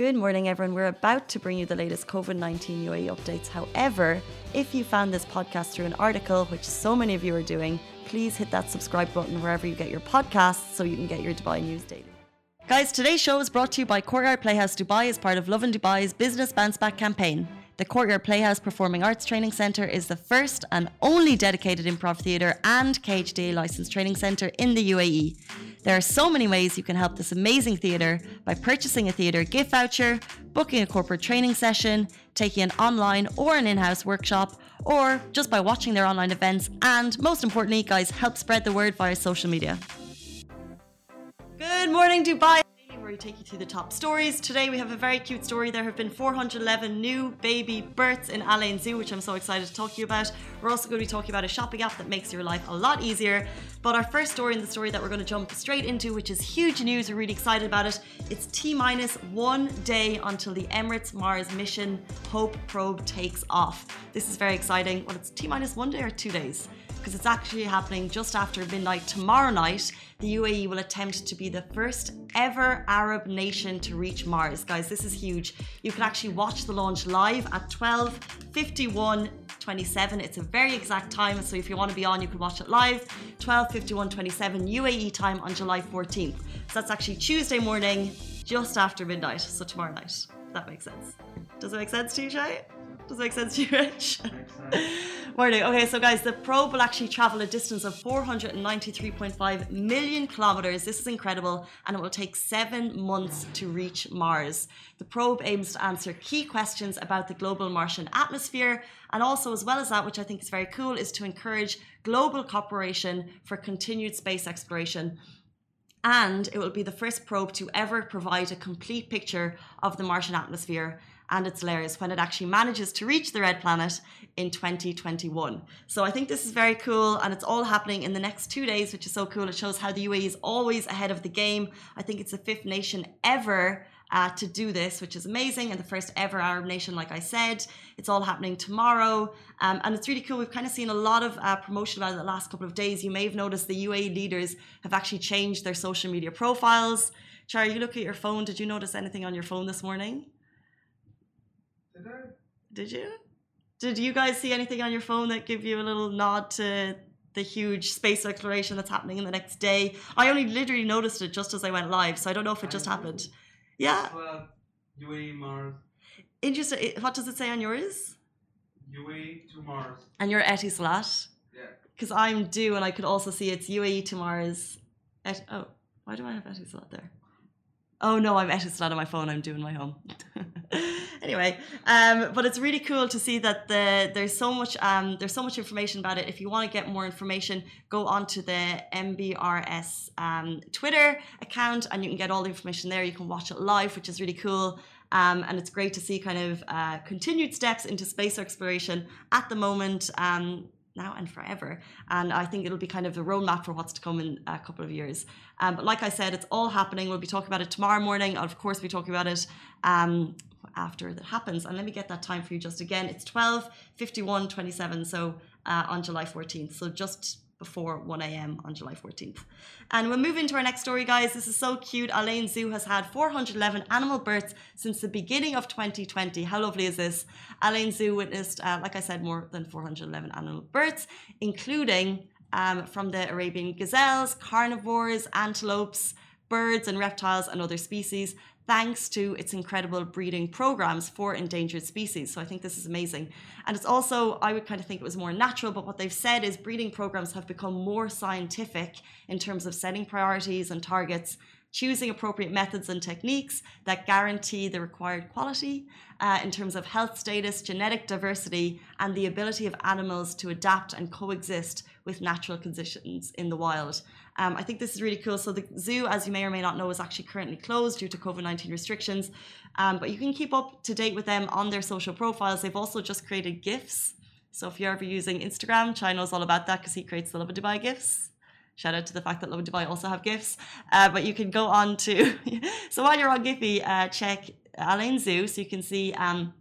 Good morning, everyone. We're about to bring you the latest COVID 19 UAE updates. However, if you found this podcast through an article, which so many of you are doing, please hit that subscribe button wherever you get your podcasts so you can get your Dubai news daily. Guys, today's show is brought to you by Courtyard Playhouse Dubai as part of Lovin Dubai's Business Bounce Back campaign. The Courtyard Playhouse Performing Arts Training Centre is the first and only dedicated improv theatre and KHDA licensed training centre in the UAE. There are so many ways you can help this amazing theatre by purchasing a theatre gift voucher, booking a corporate training session, taking an online or an in house workshop, or just by watching their online events, and most importantly, guys, help spread the word via social media. Good morning, Dubai where we take you through the top stories. Today we have a very cute story. There have been 411 new baby births in Al Ain Zoo, which I'm so excited to talk to you about. We're also going to be talking about a shopping app that makes your life a lot easier. But our first story and the story that we're going to jump straight into, which is huge news, we're really excited about it. It's T minus one day until the Emirates Mars mission Hope probe takes off. This is very exciting. Well, it's T minus one day or two days because it's actually happening just after midnight tomorrow night. The UAE will attempt to be the first ever Arab nation to reach Mars. Guys, this is huge. You can actually watch the launch live at 12:51 27. It's a very exact time, so if you want to be on, you can watch it live. 12:51 27 UAE time on July 14th. So that's actually Tuesday morning, just after midnight. So tomorrow night. That makes sense. Does it make sense to you, Shay? Does that make sense to you, Rich? Morning. Okay, so guys, the probe will actually travel a distance of 493.5 million kilometers. This is incredible, and it will take seven months to reach Mars. The probe aims to answer key questions about the global Martian atmosphere, and also, as well as that, which I think is very cool, is to encourage global cooperation for continued space exploration and it will be the first probe to ever provide a complete picture of the Martian atmosphere and its layers when it actually manages to reach the red planet in 2021. So I think this is very cool and it's all happening in the next two days, which is so cool. It shows how the UAE is always ahead of the game. I think it's the fifth nation ever uh, to do this, which is amazing, and the first ever Arab nation, like I said. It's all happening tomorrow, um, and it's really cool. We've kind of seen a lot of uh, promotion about the last couple of days. You may have noticed the UAE leaders have actually changed their social media profiles. Char, you look at your phone. Did you notice anything on your phone this morning? Did you? Did you guys see anything on your phone that give you a little nod to the huge space exploration that's happening in the next day? I only literally noticed it just as I went live, so I don't know if it just happened. Yeah. Well, UAE Mars. Interesting. What does it say on yours? UAE to Mars. And you're Etisalat? Yeah. Because I'm du and I could also see it's UAE to Mars. Et- oh, why do I have Etisalat there? Oh no, I'm Etisalat on my phone. I'm doing my home. anyway, um, but it's really cool to see that the there's so much um, there's so much information about it. If you want to get more information, go onto the MBRS um, Twitter account and you can get all the information there. You can watch it live, which is really cool. Um, and it's great to see kind of uh, continued steps into space exploration at the moment. Um, now and forever. And I think it'll be kind of a roadmap for what's to come in a couple of years. Um, but like I said, it's all happening. We'll be talking about it tomorrow morning. I'll of course be talking about it um, after that happens. And let me get that time for you just again. It's 12, 51, 27. So uh, on July 14th. So just before 1 a.m. on July 14th. And we'll move into our next story, guys. This is so cute. Al Ain Zoo has had 411 animal births since the beginning of 2020. How lovely is this? Al Ain Zoo witnessed, uh, like I said, more than 411 animal births, including um, from the Arabian gazelles, carnivores, antelopes, birds and reptiles and other species thanks to its incredible breeding programs for endangered species. So I think this is amazing. And it's also, I would kind of think it was more natural, but what they've said is breeding programs have become more scientific in terms of setting priorities and targets choosing appropriate methods and techniques that guarantee the required quality uh, in terms of health status, genetic diversity, and the ability of animals to adapt and coexist with natural conditions in the wild. Um, I think this is really cool. So the zoo, as you may or may not know, is actually currently closed due to COVID nineteen restrictions. Um, but you can keep up to date with them on their social profiles. They've also just created GIFs. So if you're ever using Instagram, Chai knows all about that because he creates the Lovin Dubai GIFs. Shout out to the fact that Lovin Dubai also have GIFs. Uh, but you can go on to, so while you're on Giphy, uh, check Al Ain Zoo so you can see um,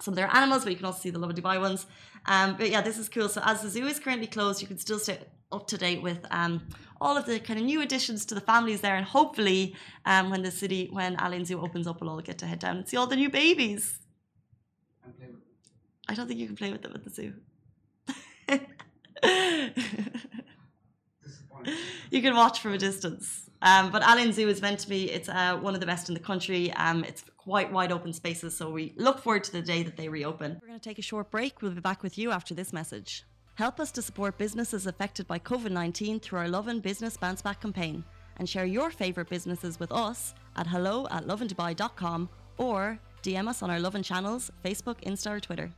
some of their animals, but you can also see the Lovin Dubai ones. Um, but yeah, this is cool. So as the zoo is currently closed, you can still stay up to date with um, all of the kind of new additions to the families there, and hopefully, um, when the city, when Al Ain Zoo opens up, we'll all get to head down and see all the new babies. And play with them. I don't think you can play with them at the zoo. You can watch from a distance. Um, but Al Ain Zoo is meant to be, it's uh, one of the best in the country. Um, it's quite wide open spaces, so we look forward to the day that they reopen. We're going to take a short break. We'll be back with you after this message. Help us to support businesses affected by COVID 19 through our Lovin Business Bounce Back campaign and share your favourite businesses with us at hello at lovindubai.com or DM us on our Lovin channels, Facebook, Insta, or Twitter.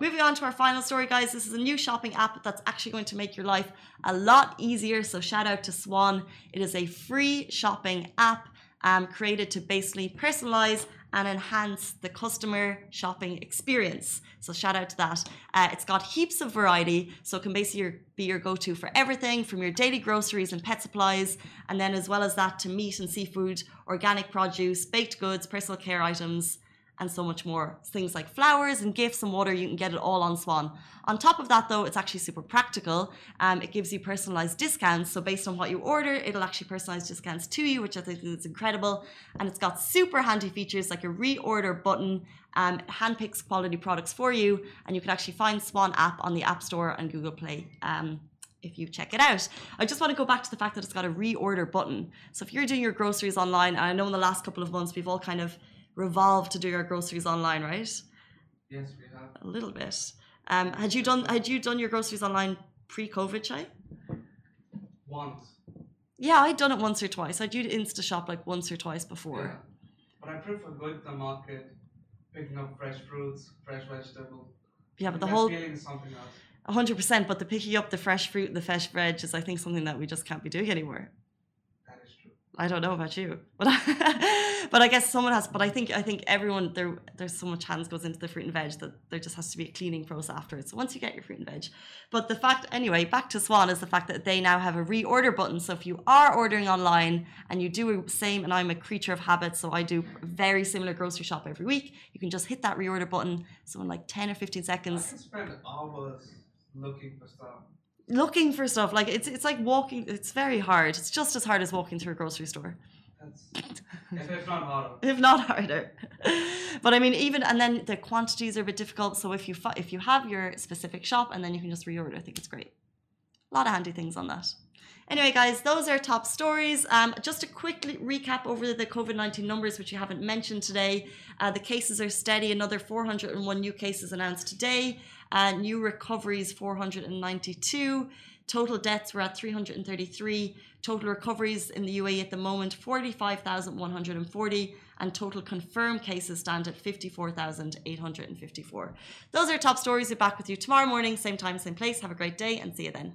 Moving on to our final story, guys. This is a new shopping app that's actually going to make your life a lot easier. So, shout out to Swan. It is a free shopping app um, created to basically personalize and enhance the customer shopping experience. So, shout out to that. Uh, it's got heaps of variety. So, it can basically be your go to for everything from your daily groceries and pet supplies. And then, as well as that, to meat and seafood, organic produce, baked goods, personal care items and so much more. Things like flowers and gifts and water, you can get it all on Swan. On top of that, though, it's actually super practical. Um, it gives you personalized discounts. So, based on what you order, it'll actually personalize discounts to you, which I think is incredible. And it's got super handy features like a reorder button, um, handpicks quality products for you, and you can actually find Swan app on the App Store and Google Play. Um, if you check it out. I just want to go back to the fact that it's got a reorder button. So if you're doing your groceries online, and I know in the last couple of months we've all kind of revolved to do our groceries online, right? Yes, we have. A little bit. Um, had you done had you done your groceries online pre-COVID, Chai? Once. Yeah, I'd done it once or twice. I'd used InstaShop like once or twice before. Yeah. But I prefer going to the market, picking up fresh fruits, fresh vegetables. Yeah, but the whole feeling is something else. hundred percent. But the picking up the fresh fruit and the fresh veg is, I think, something that we just can't be doing anymore. I don't know about you, but but I guess someone has. But I think I think everyone there there's so much hands goes into the fruit and veg that there just has to be a cleaning process afterwards. So once you get your fruit and veg, but the fact anyway, back to Swan is the fact that they now have a reorder button. So if you are ordering online and you do a same, and I'm a creature of habit, so I do very similar grocery shop every week. You can just hit that reorder button. So in like ten or fifteen I seconds, can spend hours looking for stuff. Looking for stuff like it's it's like walking. It's very hard. It's just as hard as walking through a grocery store. If it's not harder. if not harder. but I mean, even and then the quantities are a bit difficult. So if you if you have your specific shop and then you can just reorder, I think it's great. A lot of handy things on that. Anyway, guys, those are top stories. Um, just to quickly recap over the COVID 19 numbers, which you haven't mentioned today. Uh, the cases are steady, another 401 new cases announced today. Uh, new recoveries, 492. Total deaths were at 333. Total recoveries in the UAE at the moment, 45,140. And total confirmed cases stand at 54,854. Those are top stories. We're back with you tomorrow morning, same time, same place. Have a great day and see you then.